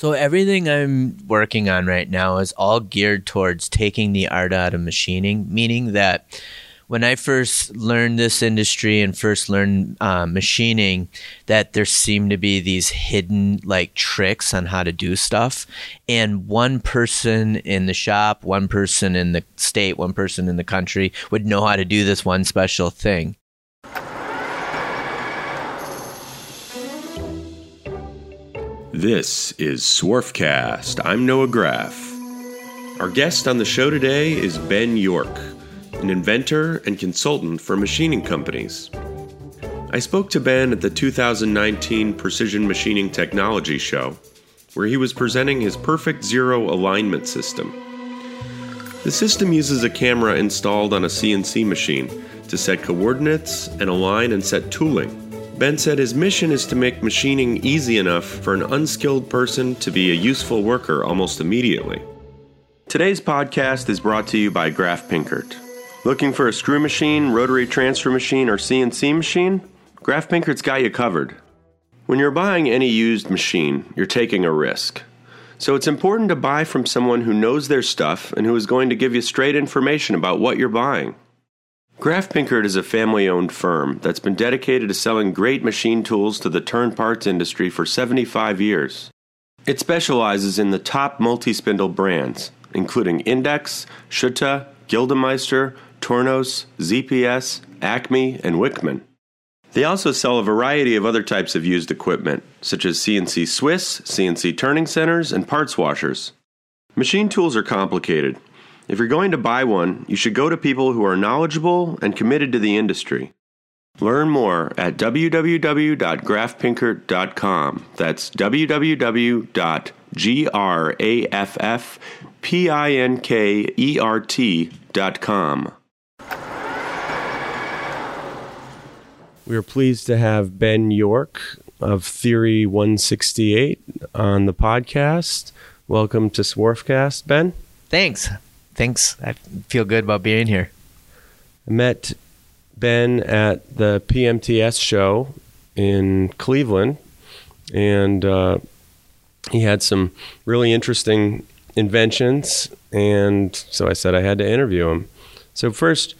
So everything I'm working on right now is all geared towards taking the art out of machining, meaning that when I first learned this industry and first learned uh, machining, that there seemed to be these hidden like tricks on how to do stuff. And one person in the shop, one person in the state, one person in the country would know how to do this one special thing. This is Swarfcast. I'm Noah Graff. Our guest on the show today is Ben York, an inventor and consultant for machining companies. I spoke to Ben at the 2019 Precision Machining Technology Show, where he was presenting his Perfect Zero alignment system. The system uses a camera installed on a CNC machine to set coordinates and align and set tooling. Ben said his mission is to make machining easy enough for an unskilled person to be a useful worker almost immediately. Today's podcast is brought to you by Graff-Pinkert. Looking for a screw machine, rotary transfer machine, or CNC machine? Graff-Pinkert's got you covered. When you're buying any used machine, you're taking a risk. So it's important to buy from someone who knows their stuff and who is going to give you straight information about what you're buying. Graff-Pinkert is a family owned firm that's been dedicated to selling great machine tools to the turn parts industry for 75 years. It specializes in the top multi spindle brands, including Index, Schutte, Gildemeister, Tornos, ZPS, Acme, and Wickman. They also sell a variety of other types of used equipment, such as CNC Swiss, CNC turning centers, and parts washers. Machine tools are complicated, if you're going to buy one, you should go to people who are knowledgeable and committed to the industry. Learn more at www.graffpinkert.com. That's www.graffpinkert.com. We are pleased to have Ben York of Theory 168 on the podcast. Welcome to Swarfcast, Ben. Thanks. Thanks. I feel good about being here. I met Ben at the PMTS show in Cleveland, and uh, he had some really interesting inventions. And so I said I had to interview him. So, first,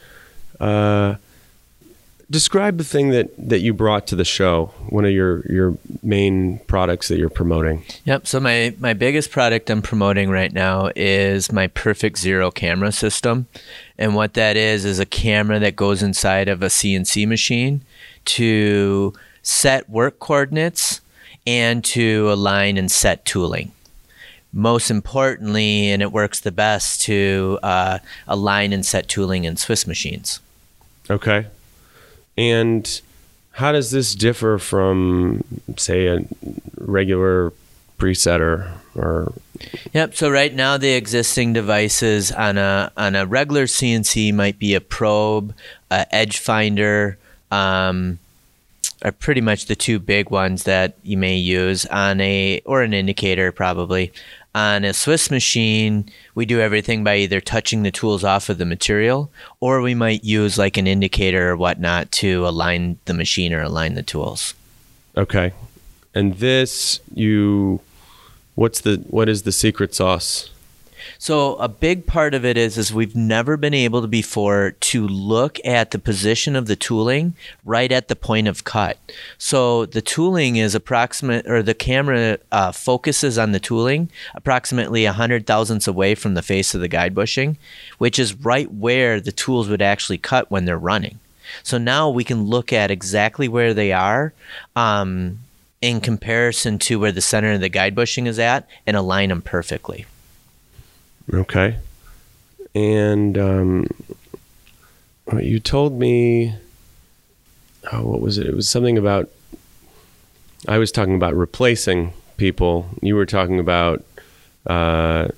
uh, describe the thing that that you brought to the show one of your your main products that you're promoting. Yep so my my biggest product i'm promoting right now is my perfect zero camera system. And what that is is a camera that goes inside of a cnc machine to set work coordinates and to align and set tooling. Most importantly and it works the best to uh, align and set tooling in swiss machines. Okay and how does this differ from, say, a regular presetter or? Yep. So right now, the existing devices on a on a regular CNC might be a probe, a edge finder. Um, are pretty much the two big ones that you may use on a or an indicator probably on a Swiss machine, we do everything by either touching the tools off of the material or we might use like an indicator or whatnot to align the machine or align the tools. Okay. And this, you, what's the, what is the secret sauce? So a big part of it is is we've never been able to before to look at the position of the tooling right at the point of cut. So the tooling is approximate, or the camera uh, focuses on the tooling approximately a hundred thousandths away from the face of the guide bushing, which is right where the tools would actually cut when they're running. So now we can look at exactly where they are. Um, in comparison to where the center of the guide bushing is at and align them perfectly. Okay. And um, you told me, oh, what was it? It was something about, I was talking about replacing people. You were talking about, uh,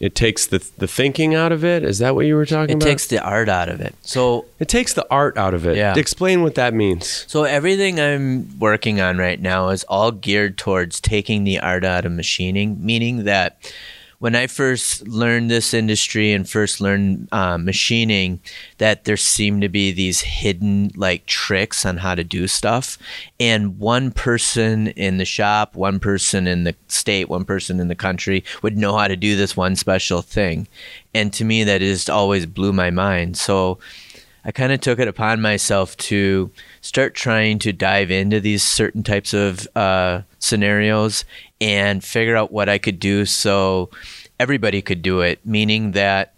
it takes the the thinking out of it. Is that what you were talking it about? It takes the art out of it. So it takes the art out of it. Yeah. Explain what that means. So everything I'm working on right now is all geared towards taking the art out of machining, meaning that when I first learned this industry and first learned uh, machining, that there seemed to be these hidden like tricks on how to do stuff. And one person in the shop, one person in the state, one person in the country would know how to do this one special thing. And to me, that just always blew my mind. So I kind of took it upon myself to start trying to dive into these certain types of uh, scenarios and figure out what I could do so everybody could do it, meaning that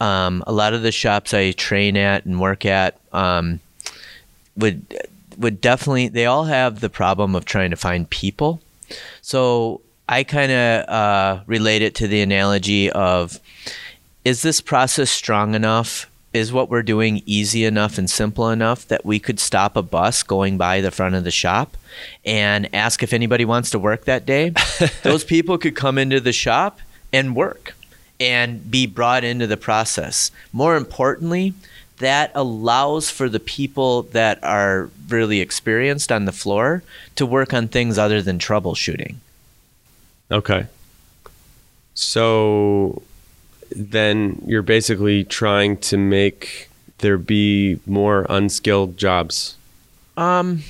um, a lot of the shops I train at and work at um, would would definitely they all have the problem of trying to find people. So I kind of uh, relate it to the analogy of is this process strong enough is what we're doing easy enough and simple enough that we could stop a bus going by the front of the shop and ask if anybody wants to work that day? Those people could come into the shop and work and be brought into the process. More importantly, that allows for the people that are really experienced on the floor to work on things other than troubleshooting. Okay. So then you're basically trying to make there be more unskilled jobs. Um,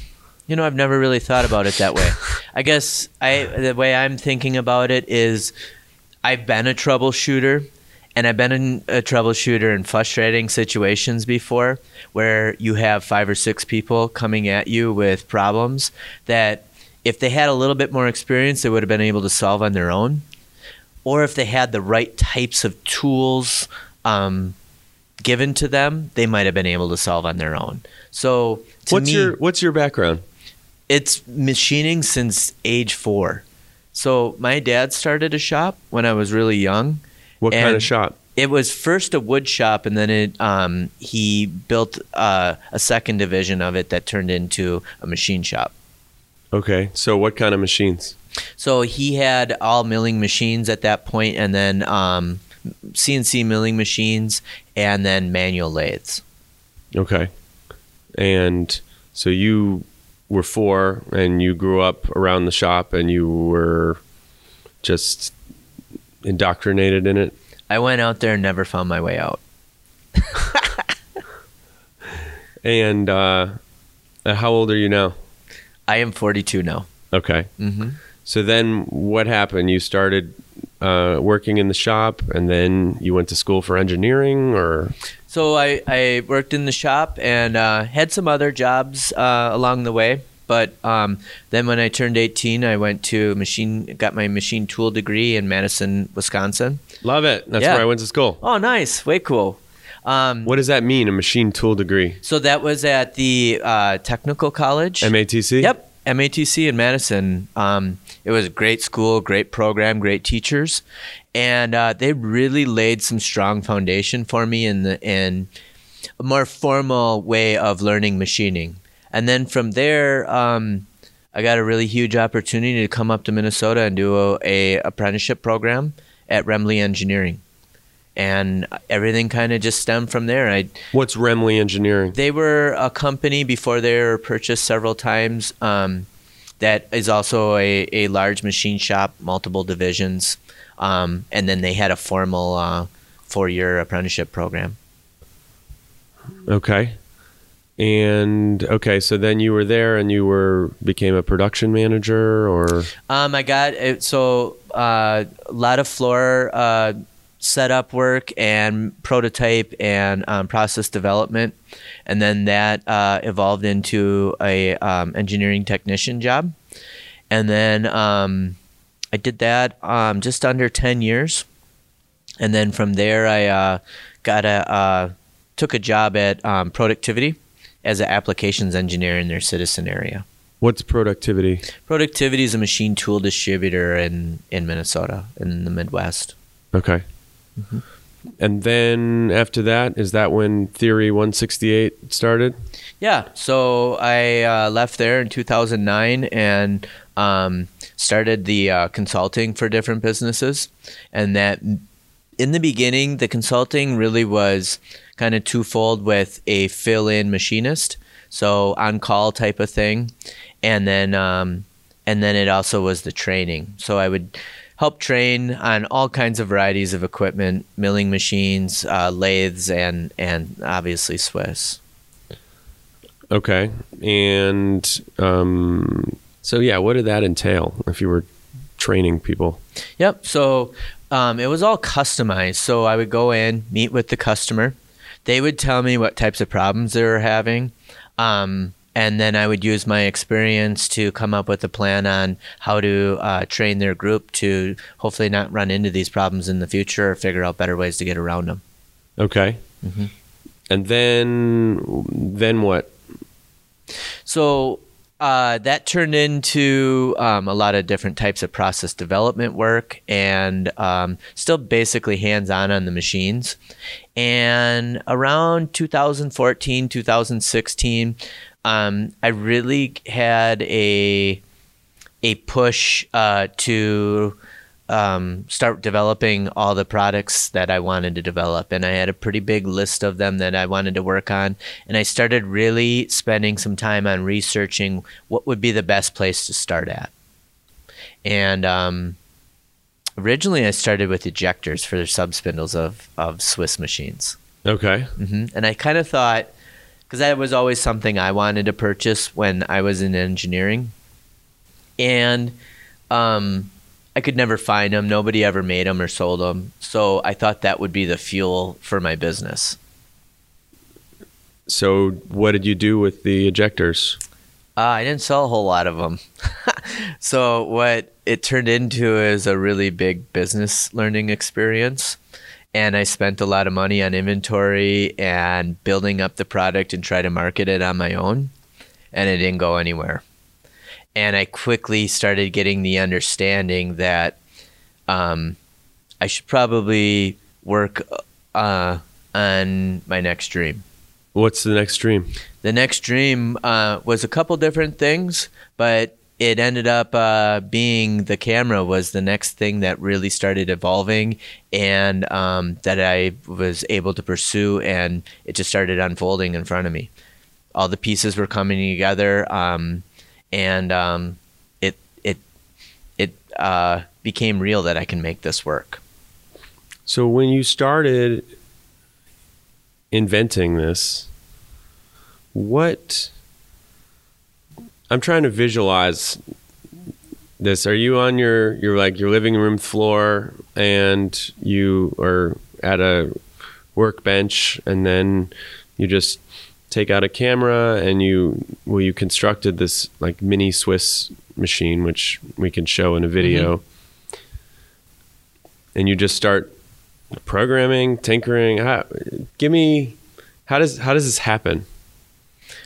you know, I've never really thought about it that way. I guess I the way I'm thinking about it is I've been a troubleshooter and I've been in a troubleshooter in frustrating situations before where you have five or six people coming at you with problems that if they had a little bit more experience, they would have been able to solve on their own or if they had the right types of tools um, given to them, they might have been able to solve on their own. So, what's me, your what's your background? It's machining since age four. So my dad started a shop when I was really young. What kind of shop? It was first a wood shop, and then it um, he built uh, a second division of it that turned into a machine shop. Okay, so what kind of machines? So he had all milling machines at that point, and then um, CNC milling machines, and then manual lathes. Okay, and so you were four, and you grew up around the shop, and you were just indoctrinated in it. I went out there and never found my way out. and uh, how old are you now? I am 42 now. Okay. Mm-hmm. So then what happened? You started uh, working in the shop and then you went to school for engineering or? So I, I worked in the shop and uh, had some other jobs uh, along the way. But um, then when I turned 18, I went to machine, got my machine tool degree in Madison, Wisconsin. Love it. That's yeah. where I went to school. Oh, nice. Way cool. Um, what does that mean, a machine tool degree? So that was at the uh, technical college. MATC? Yep. MATC in Madison. Um, it was a great school, great program, great teachers, and uh, they really laid some strong foundation for me in the in a more formal way of learning machining. And then from there, um, I got a really huge opportunity to come up to Minnesota and do a, a apprenticeship program at Remmele Engineering and everything kind of just stemmed from there. I What's Remmele Engineering? They were a company before they were purchased several times. Um, that is also a, a large machine shop, multiple divisions, um, and then they had a formal uh, four year apprenticeship program. Okay. And okay, so then you were there, and you were became a production manager, or um, I got it. So uh, a lot of floor uh, setup work and prototype and um, process development, and then that uh, evolved into a um, engineering technician job, and then um, I did that um, just under ten years, and then from there I uh, got a uh, took a job at um, Productivity as an applications engineer in their citizen area. What's productivity? Productivity is a machine tool distributor in, in Minnesota, in the Midwest. Okay. Mm-hmm. And then after that, is that when Theory 168 started? Yeah. So I uh, left there in 2009 and um, started the uh, consulting for different businesses. And that in the beginning, the consulting really was kind of twofold with a fill in machinist, so on call type of thing. And then, um, and then it also was the training. So I would help train on all kinds of varieties of equipment, milling machines, uh, lathes, and and obviously Swiss. Okay, and um, so yeah, what did that entail if you were training people? Yep. So um, it was all customized. So I would go in, meet with the customer. They would tell me what types of problems they were having. Um, and then I would use my experience to come up with a plan on how to uh, train their group to hopefully not run into these problems in the future or figure out better ways to get around them. Okay. Mhm. And then, then what? So uh, that turned into um, a lot of different types of process development work and um, still basically hands on on the machines. And around 2014, 2016, um, I really had a a push uh, to um, start developing all the products that I wanted to develop. And I had a pretty big list of them that I wanted to work on. And I started really spending some time on researching what would be the best place to start at. And um, originally, I started with ejectors for the subspindles of, of Swiss machines. Okay. hmm And I kind of thought, because that was always something I wanted to purchase when I was in engineering, and um, I could never find them. Nobody ever made them or sold them. So I thought that would be the fuel for my business. So what did you do with the ejectors? Uh, I didn't sell a whole lot of them. so what it turned into is a really big business learning experience. And I spent a lot of money on inventory and building up the product and try to market it on my own. And it didn't go anywhere. And I quickly started getting the understanding that um, I should probably work uh, on my next dream. What's the next dream? The next dream uh, was a couple different things, but it ended up uh, being the camera was the next thing that really started evolving and um, that I was able to pursue, and it just started unfolding in front of me. All the pieces were coming together, um, and um, it it it uh, became real that I can make this work. So when you started inventing this, what I'm trying to visualize this. Are you on your your like your living room floor and you are at a workbench and then you just take out a camera and you well you constructed this like mini Swiss machine which we can show in a video. Mm-hmm. And you just start programming tinkering. How, give me how does how does this happen?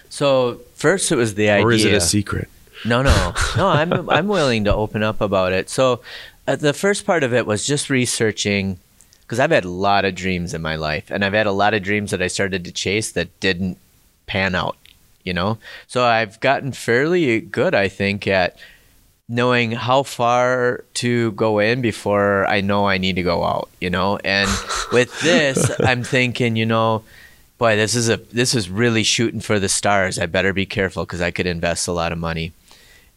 So first, it was the idea. or is it a secret No, no, no. I'm I'm willing to open up about it. So, uh, the first part of it was just researching, because I've had a lot of dreams in my life, and I've had a lot of dreams that I started to chase that didn't pan out. You know, so I've gotten fairly good, I think, at knowing how far to go in before I know I need to go out. You know, and with this, I'm thinking, you know boy, this is a this is really shooting for the stars. I better be careful because I could invest a lot of money.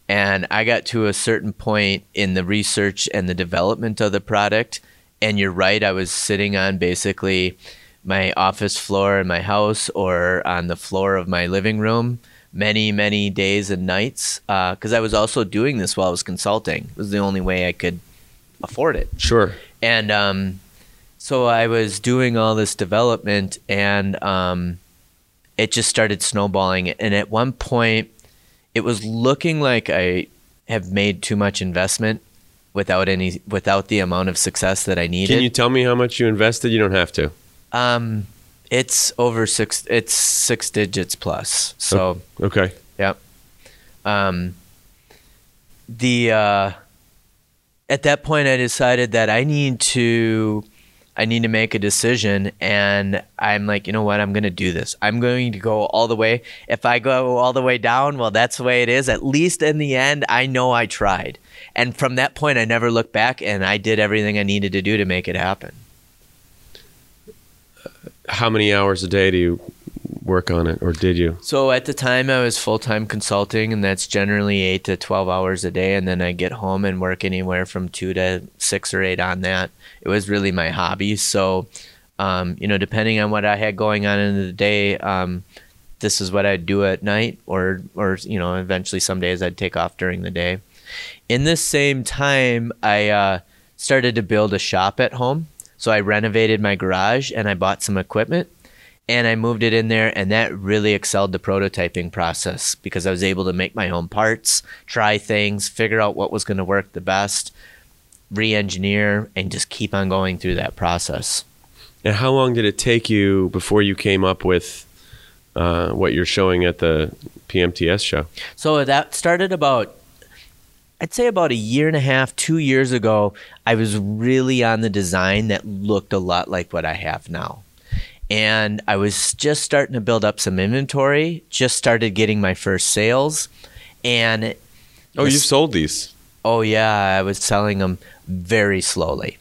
And I got to a certain point in the research and the development of the product. And you're right, I was sitting on basically my office floor in my house or on the floor of my living room many, many days and nights because I was also doing this while I was consulting. It was the only way I could afford it. sure And um, so I was doing all this development, and um, it just started snowballing. And at one point, it was looking like I have made too much investment without any without the amount of success that I needed. can you tell me how much you invested you don't have to um, it's over six. It's six digits plus. So. okay Yep. Um, the uh, at that point, I decided that I need to, I need to make a decision, and I'm like, you know what? I'm going to do this. I'm going to go all the way. If I go all the way down, well, that's the way it is. At least in the end, I know I tried, and from that point, I never looked back, and I did everything I needed to do to make it happen. Uh, how many hours a day do you work on it, or did you? So at the time, I was full time consulting, and that's generally eight to 12 hours a day. And then I get home and work anywhere from two to six or eight on that. It was really my hobby. So, um, you know, depending on what I had going on in the day, um, this is what I'd do at night, or, or, you know, eventually some days I'd take off during the day. In this same time, I uh, started to build a shop at home. So I renovated my garage and I bought some equipment and I moved it in there, and that really excelled the prototyping process because I was able to make my own parts, try things, figure out what was going to work the best, re engineer, and just keep on going through that process. And how long did it take you before you came up with uh, what you're showing at the PMTS show? So that started about I'd say about a year and a half, two years ago, I was really on the design that looked a lot like what I have now. And I was just starting to build up some inventory, just started getting my first sales. And oh, you've sold these? Oh, yeah. I was selling them very slowly.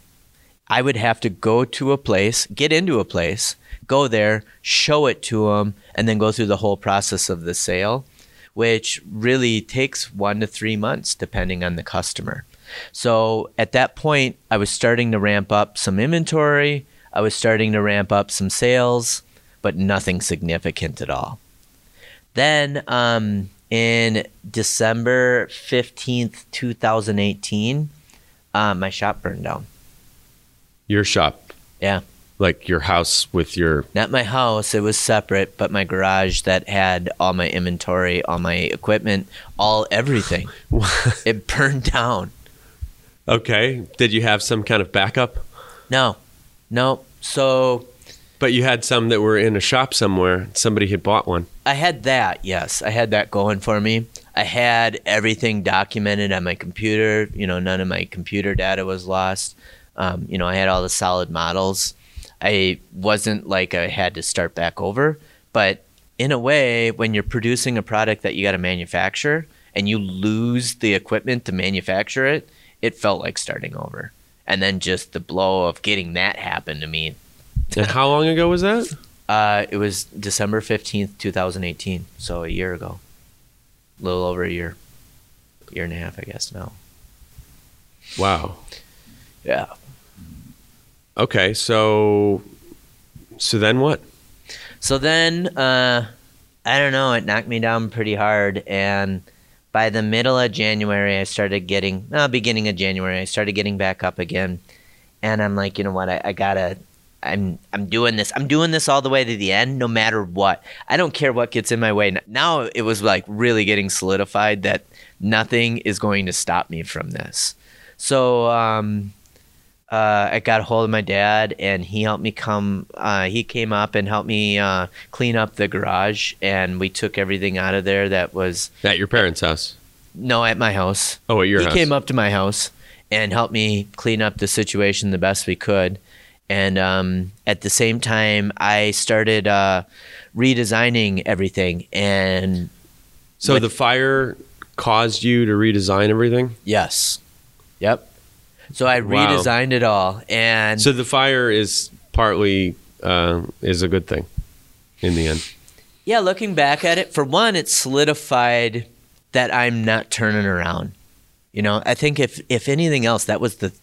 I would have to go to a place, get into a place, go there, show it to them, and then go through the whole process of the sale which really takes one to three months depending on the customer. So at that point, I was starting to ramp up some inventory, I was starting to ramp up some sales, but nothing significant at all. Then um, in December 15th, 2018, uh, my shop burned down. Your shop? Yeah. Like your house with your not my house it was separate but my garage that had all my inventory all my equipment all everything. It burned down. Okay. Did you have some kind of backup? No. No so but you had some that were in a shop somewhere. Somebody had bought one. I had that yes. I had that going for me i had everything documented on my computer you know none of my computer data was lost um, you know i had all the solid models I wasn't like I had to start back over, but in a way, when you're producing a product that you got to manufacture and you lose the equipment to manufacture it, it felt like starting over. And then just the blow of getting that happen to me. And how long ago was that? Uh, it was December 15th, 2018. So a year ago. A little over a year. Year and a half, I guess now. Wow. Yeah. Okay, so so then what? So then uh, I don't know, it knocked me down pretty hard and by the middle of January I started getting no, beginning of January I started getting back up again. And I'm like, you know what, I, I gotta I'm I'm doing this. I'm doing this all the way to the end, no matter what. I don't care what gets in my way. Now it was like really getting solidified that nothing is going to stop me from this. So um, uh, I got a hold of my dad, and he helped me come. Uh, he came up and helped me uh, clean up the garage, and we took everything out of there that was at your parents' house. No, at my house. Oh, at your he house. He came up to my house and helped me clean up the situation the best we could. And um, at the same time, I started uh, redesigning everything. And so the fire caused you to redesign everything. Yes. Yep. So I wow. redesigned it all, and so the fire is partly uh, is a good thing in the end. Yeah, looking back at it, for one, it solidified that I'm not turning around. You know, I think if if anything else, that was the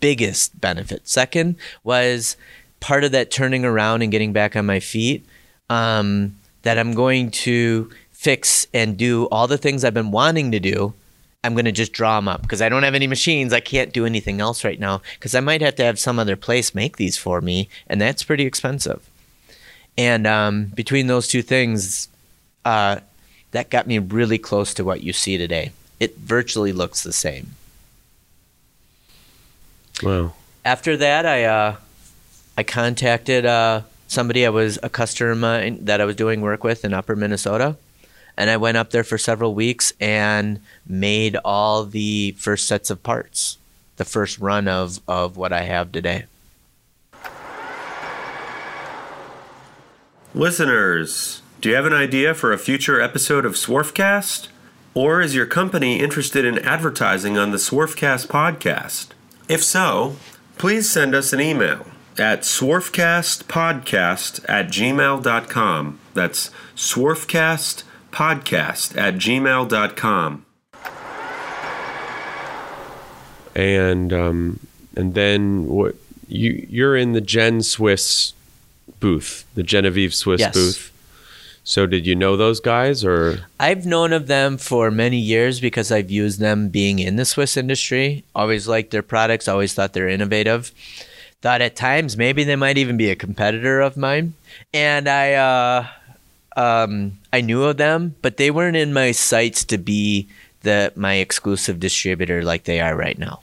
biggest benefit. Second was part of that turning around and getting back on my feet. Um, that I'm going to fix and do all the things I've been wanting to do I'm going to just draw them up because I don't have any machines. I can't do anything else right now because I might have to have some other place make these for me, and that's pretty expensive. And um, between those two things, uh, that got me really close to what you see today. It virtually looks the same. Wow. After that, I uh, I contacted uh, somebody I was a customer that I was doing work with in Upper Minnesota and I went up there for several weeks and made all the first sets of parts, the first run of, of what I have today. Listeners, do you have an idea for a future episode of Swarfcast? Or is your company interested in advertising on the Swarfcast podcast? If so, please send us an email at swarfcastpodcast at gmail.com. That's swarfcastpodcast at gmail.com. And um, and then what you you're in the Gen Swiss booth, the Genevieve Swiss Yes. booth. So did you know those guys or I've known of them for many years because I've used them being in the Swiss industry. Always liked their products, always thought they're innovative. Thought at times maybe they might even be a competitor of mine. And I uh, um, I knew of them, but they weren't in my sights to be the my exclusive distributor like they are right now.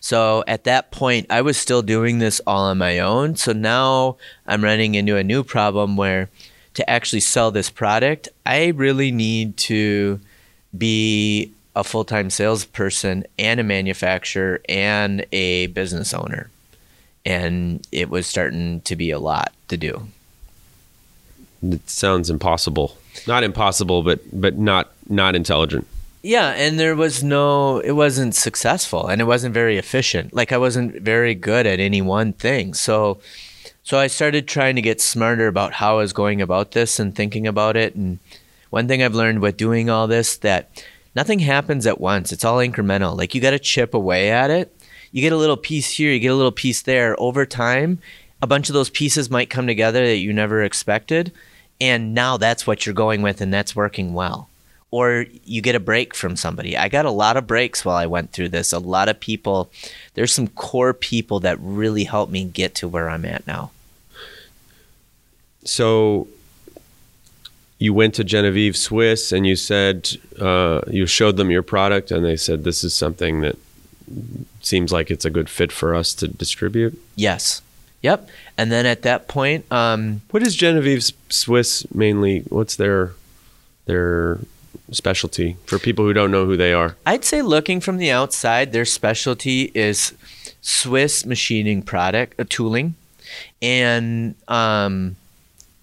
So at that point, I was still doing this all on my own. So now I'm running into a new problem where to actually sell this product, I really need to be a full time salesperson and a manufacturer and a business owner. And it was starting to be a lot to do. it sounds impossible? Not impossible, but but not not intelligent. Yeah, and there was no, it wasn't successful and it wasn't very efficient. Like I wasn't very good at any one thing. So, so I started trying to get smarter about how I was going about this and thinking about it. And one thing I've learned with doing all this that nothing happens at once. It's all incremental. Like you got to chip away at it. You get a little piece here, you get a little piece there. Over time, a bunch of those pieces might come together that you never expected. And now that's what you're going with and that's working well or you get a break from somebody. I got a lot of breaks while I went through this. A lot of people, there's some core people that really helped me get to where I'm at now. So you went to Genevieve Swiss and you said uh, you showed them your product and they said this is something that seems like it's a good fit for us to distribute. Yes. Yep. And then at that point, um, What is Genevieve Swiss mainly? What's their their specialty for people who don't know who they are? I'd say looking from the outside, their specialty is Swiss machining product, uh, tooling, and um,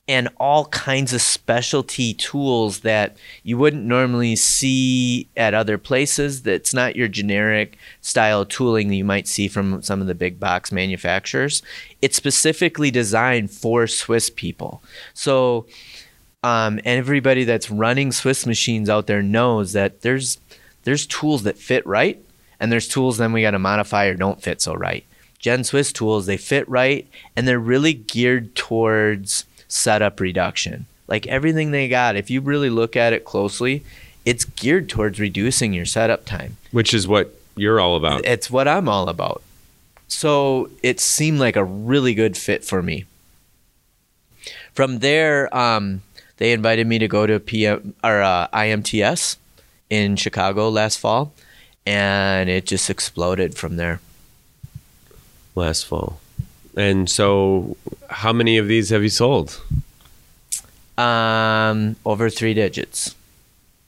and all kinds of specialty tools that you wouldn't normally see at other places. That's not your generic style tooling that you might see from some of the big box manufacturers. It's specifically designed for Swiss people. So um, and everybody that's running Swiss machines out there knows that there's there's tools that fit right, and there's tools then we got to modify or don't fit so right. Gen Swiss tools they fit right, and they're really geared towards setup reduction. Like everything they got, if you really look at it closely, it's geared towards reducing your setup time. Which is what you're all about. It's what I'm all about. So it seemed like a really good fit for me. From there, um, they invited me to go to PM or uh, IMTS in Chicago last fall, and it just exploded from there. last fall. And so how many of these have you sold? Um, over three digits,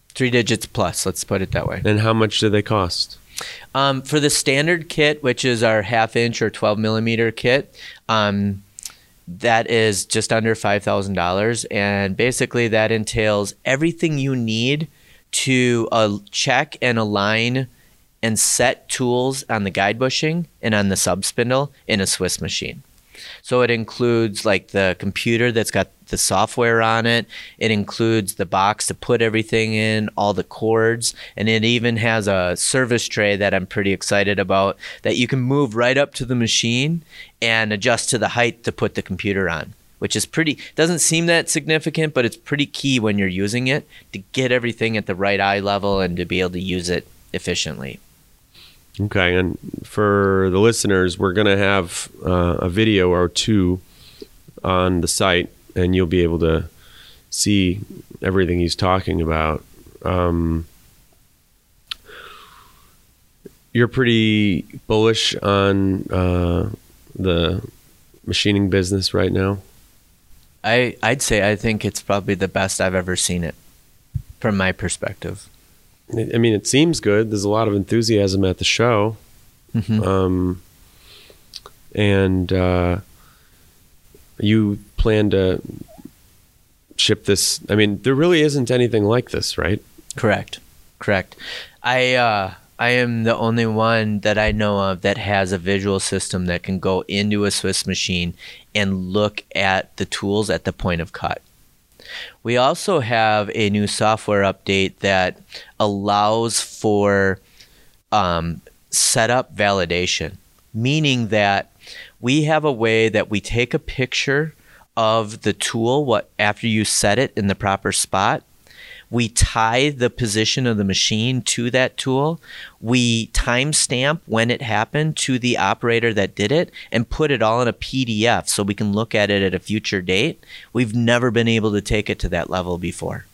three digits plus. Let's put it that way. And how much do they cost? Um, for the standard kit, which is our half inch or 12 millimeter kit, um, that is just under $5,000. And basically, that entails everything you need to uh, check and align and set tools on the guide bushing and on the sub spindle in a Swiss machine. So it includes like the computer that's got the software on it. It includes the box to put everything in, all the cords, and it even has a service tray that I'm pretty excited about that you can move right up to the machine and adjust to the height to put the computer on. Which is pretty doesn't seem that significant, but it's pretty key when you're using it to get everything at the right eye level and to be able to use it efficiently. Okay, and for the listeners, we're going to have uh, a video or two on the site, and you'll be able to see everything he's talking about. Um, you're pretty bullish on uh, the machining business right now. I I'd say I think it's probably the best I've ever seen it from my perspective. I mean, it seems good. There's a lot of enthusiasm at the show. Um, and uh, you plan to ship this. I mean, there really isn't anything like this, right? Correct. Correct. I uh I am the only one that I know of that has a visual system that can go into a Swiss machine and look at the tools at the point of cut. We also have a new software update that allows for um, setup validation, meaning that we have a way that we take a picture of the tool what after you set it in the proper spot we tie the position of the machine to that tool. We timestamp when it happened to the operator that did it and put it all in a PDF so we can look at it at a future date. We've never been able to take it to that level before.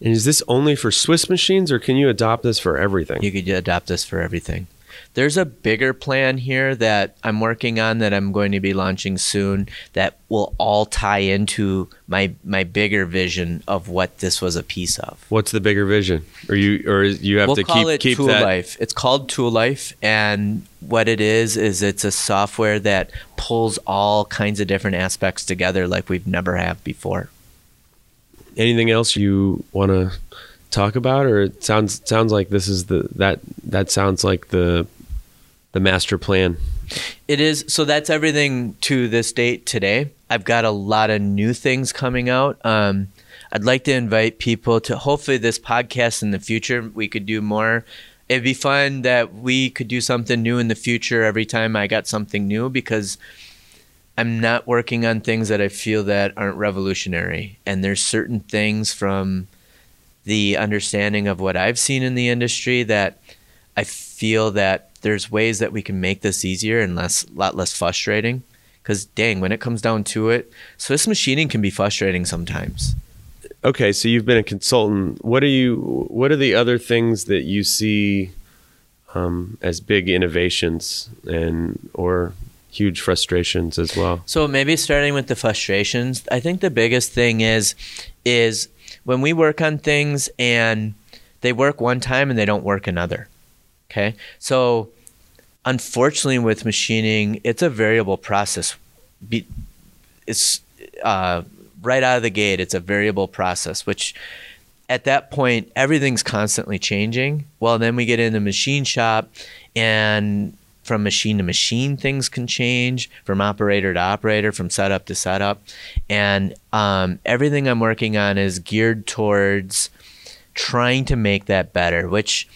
And is this only for Swiss machines or can you adopt this for everything? You could adopt this for everything. There's a bigger plan here that I'm working on that I'm going to be launching soon that will all tie into my my bigger vision of what this was a piece of. What's the bigger vision? Or you or you have we'll to keep it keep Tool that Life. It's called Tool Life, and what it is is it's a software that pulls all kinds of different aspects together like we've never have before. anything else you want to talk about or it sounds sounds like this is the that that sounds like the the master plan It is so that's everything to this date today. I've got a lot of new things coming out. Um, I'd like to invite people to hopefully this podcast in the future we could do more. It'd be fun that we could do something new in the future every time I got something new because I'm not working on things that I feel that aren't revolutionary. And there's certain things from the understanding of what I've seen in the industry that I feel that there's ways that we can make this easier and less a lot less frustrating. Because dang, when it comes down to it, Swiss machining can be frustrating sometimes. okay so you've been a consultant what are you what are the other things that you see um, as big innovations and or huge frustrations as well So maybe starting with the frustrations, I think the biggest thing is is when we work on things and they work one time and they don't work another. Okay? So unfortunately with machining, it's a variable process. Be, it's uh, right out of the gate, it's a variable process, which at that point everything's constantly changing. Well, then we get in the machine shop and from machine to machine things can change from operator to operator from setup to setup and um, everything i'm working on is geared towards trying to make that better which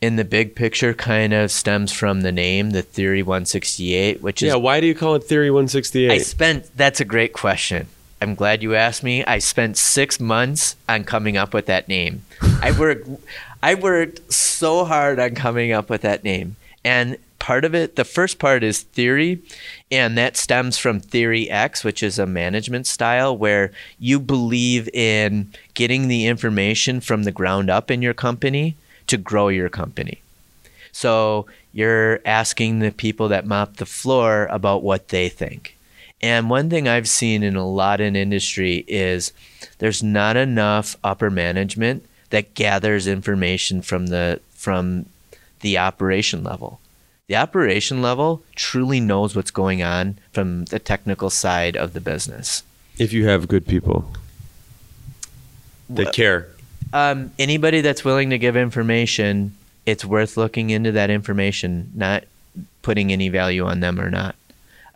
in the big picture kind of stems from the name the theory 168 which is yeah why do you call it theory 168 I spent. That's a great question. I'm glad you asked me. I spent six months on coming up with that name. I worked. I worked so hard on coming up with that name, and part of it, the first part is theory, and that stems from Theory X, which is a management style where you believe in getting the information from the ground up in your company to grow your company. So you're asking the people that mop the floor about what they think. And one thing I've seen in a lot in industry is there's not enough upper management that gathers information from the from the operation level. The operation level truly knows what's going on from the technical side of the business. if you have good people that care um, anybody that's willing to give information, it's worth looking into that information, not putting any value on them or not.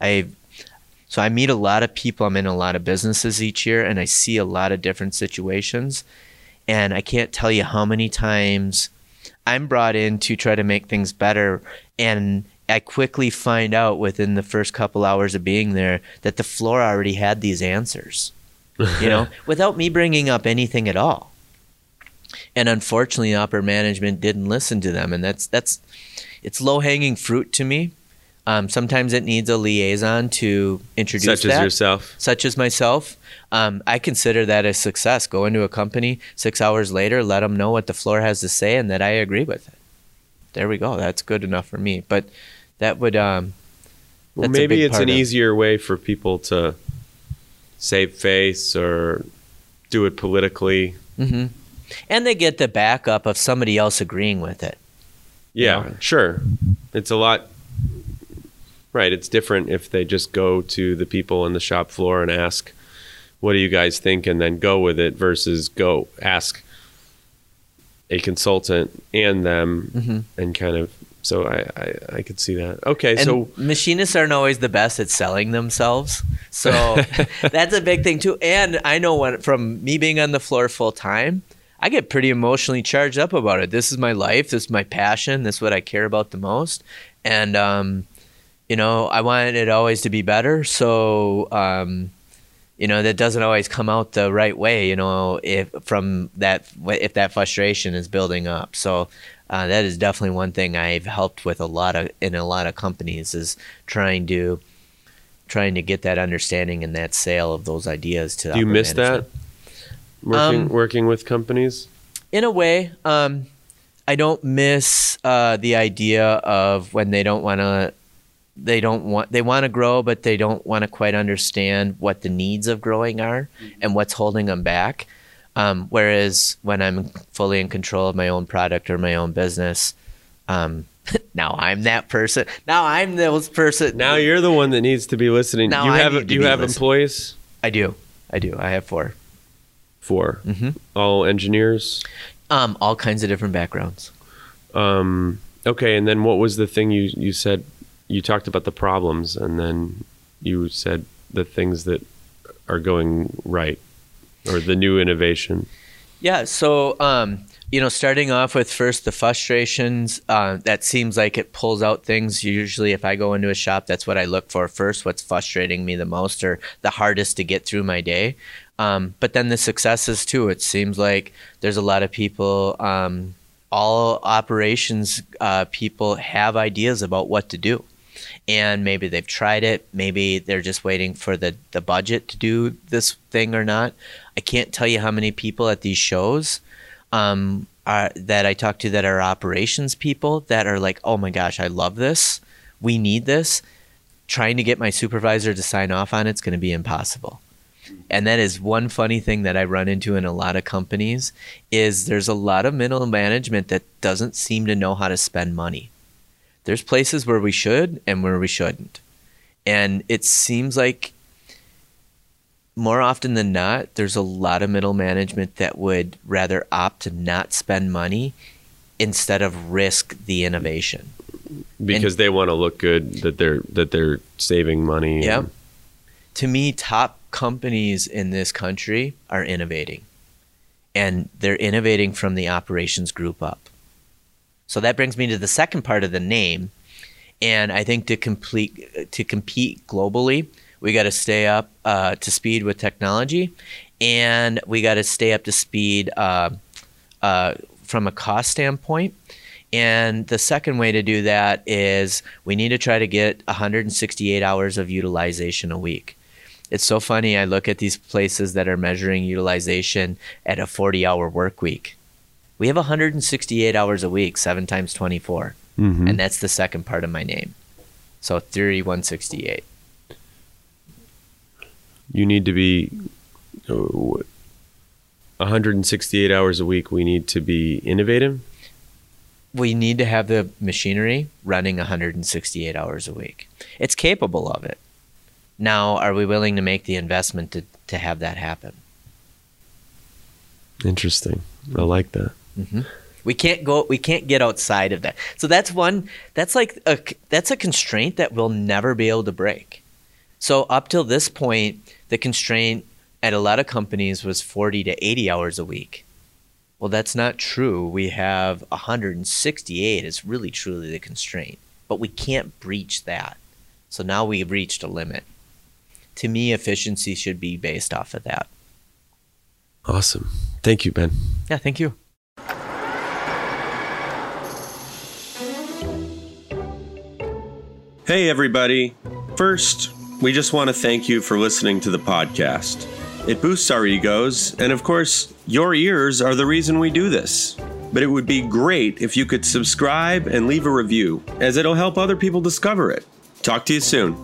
I so I meet a lot of people. I'm in a lot of businesses each year, and I see a lot of different situations. And I can't tell you how many times I'm brought in to try to make things better, and I quickly find out within the first couple hours of being there that the floor already had these answers. You know, without me bringing up anything at all. And unfortunately upper management didn't listen to them and that's that's it's low hanging fruit to me. Um, sometimes it needs a liaison to introduce such as yourself. Such as myself um, i consider that a success go into a company six hours later let them know what the floor has to say and that i agree with it there we go that's good enough for me but that would um, well, maybe it's an of- easier way for people to save face or do it politically hmm and they get the backup of somebody else agreeing with it Yeah, know? sure. It's a lot. Right. It's different if they just go to the people on the shop floor and ask, "What do you guys think?" and then go with it versus go ask a consultant and them Mm-hmm. and kind of so I, I I could see that. Okay, And so machinists aren't always the best at selling themselves. So that's a big thing too. And I know when from me being on the floor full time, I get pretty emotionally charged up about it. This is my life. This is my passion. This is what I care about the most. And um, you know, I want it always to be better. So um, you know, that doesn't always come out the right way. You know, if from that if that frustration is building up. So uh, that is definitely one thing I've helped with a lot of in a lot of companies is trying to trying to get that understanding and that sale of those ideas to. do you miss that working Um, working with companies? In a way, um, I don't miss uh, the idea of when they don't want to. They don't want. They want to grow, but they don't want to quite understand what the needs of growing are and what's holding them back. Um, whereas when I'm fully in control of my own product or my own business, um, now I'm that person. Now I'm those person. Now you're the one that needs to be listening. Now you I have need to do you have listening. employees? I do. I do. I have four. 4 Mhm. all engineers. Um, all kinds of different backgrounds. Um, okay, and then what was the thing you you said? You talked about the problems, and then you said the things that are going right, or the new innovation. Yeah. So, um, you know, starting off with first the frustrations, uh, that seems like it pulls out things. Usually, if I go into a shop, that's what I look for first. What's frustrating me the most or the hardest to get through my day. Um, but then the successes too. It seems like there's a lot of people. Um, all operations uh, people have ideas about what to do and maybe they've tried it. Maybe they're just waiting for the, the budget to do this thing or not. I can't tell you how many people at these shows um, are, that i talk to that are operations people that are like oh my gosh i love this. We need this. Trying to get my supervisor to sign off on it's going to be impossible. And that is one funny thing that I run into in a lot of companies is there's a lot of middle management that doesn't seem to know how to spend money. There's places where we should and where we shouldn't. And it seems like more often than not, there's a lot of middle management that would rather opt to not spend money instead of risk the innovation. because they want to look good that they're that they're saving money. Yeah. and- To me, top companies in this country are innovating. And they're innovating from the operations group up. So that brings me to the second part of the name. And I think to complete to compete globally, we got to stay up uh, to speed with technology, and we got to stay up to speed uh, uh, from a cost standpoint. And the second way to do that is we need to try to get 168 hours of utilization a week. It's so funny. I look at these places that are measuring utilization at a 40 hour work week. We have 168 hours a week, seven times 24. Mhm. And that's the second part of my name. So 3168. you need to be uh, 168 hours a week. We need to be innovative. We need to have the machinery running 168 hours a week. It's capable of it. Now, are we willing to make the investment to, to have that happen? Interesting. I like that. Mm-hmm. We can't go. We can't get outside of that. So that's one. That's like a. That's a constraint that we'll never be able to break. So up till this point, the constraint at a lot of companies was 40 to 80 hours a week. Well, that's not true. We have 168 is really truly the constraint, but we can't breach that. So now we've reached a limit. To me, efficiency should be based off of that. Awesome. Thank you, Ben. Yeah, thank you. Hey, everybody. First, we just want to thank you for listening to the podcast. It boosts our egos, and of course, your ears are the reason we do this. But it would be great if you could subscribe and leave a review, as it'll help other people discover it. Talk to you soon.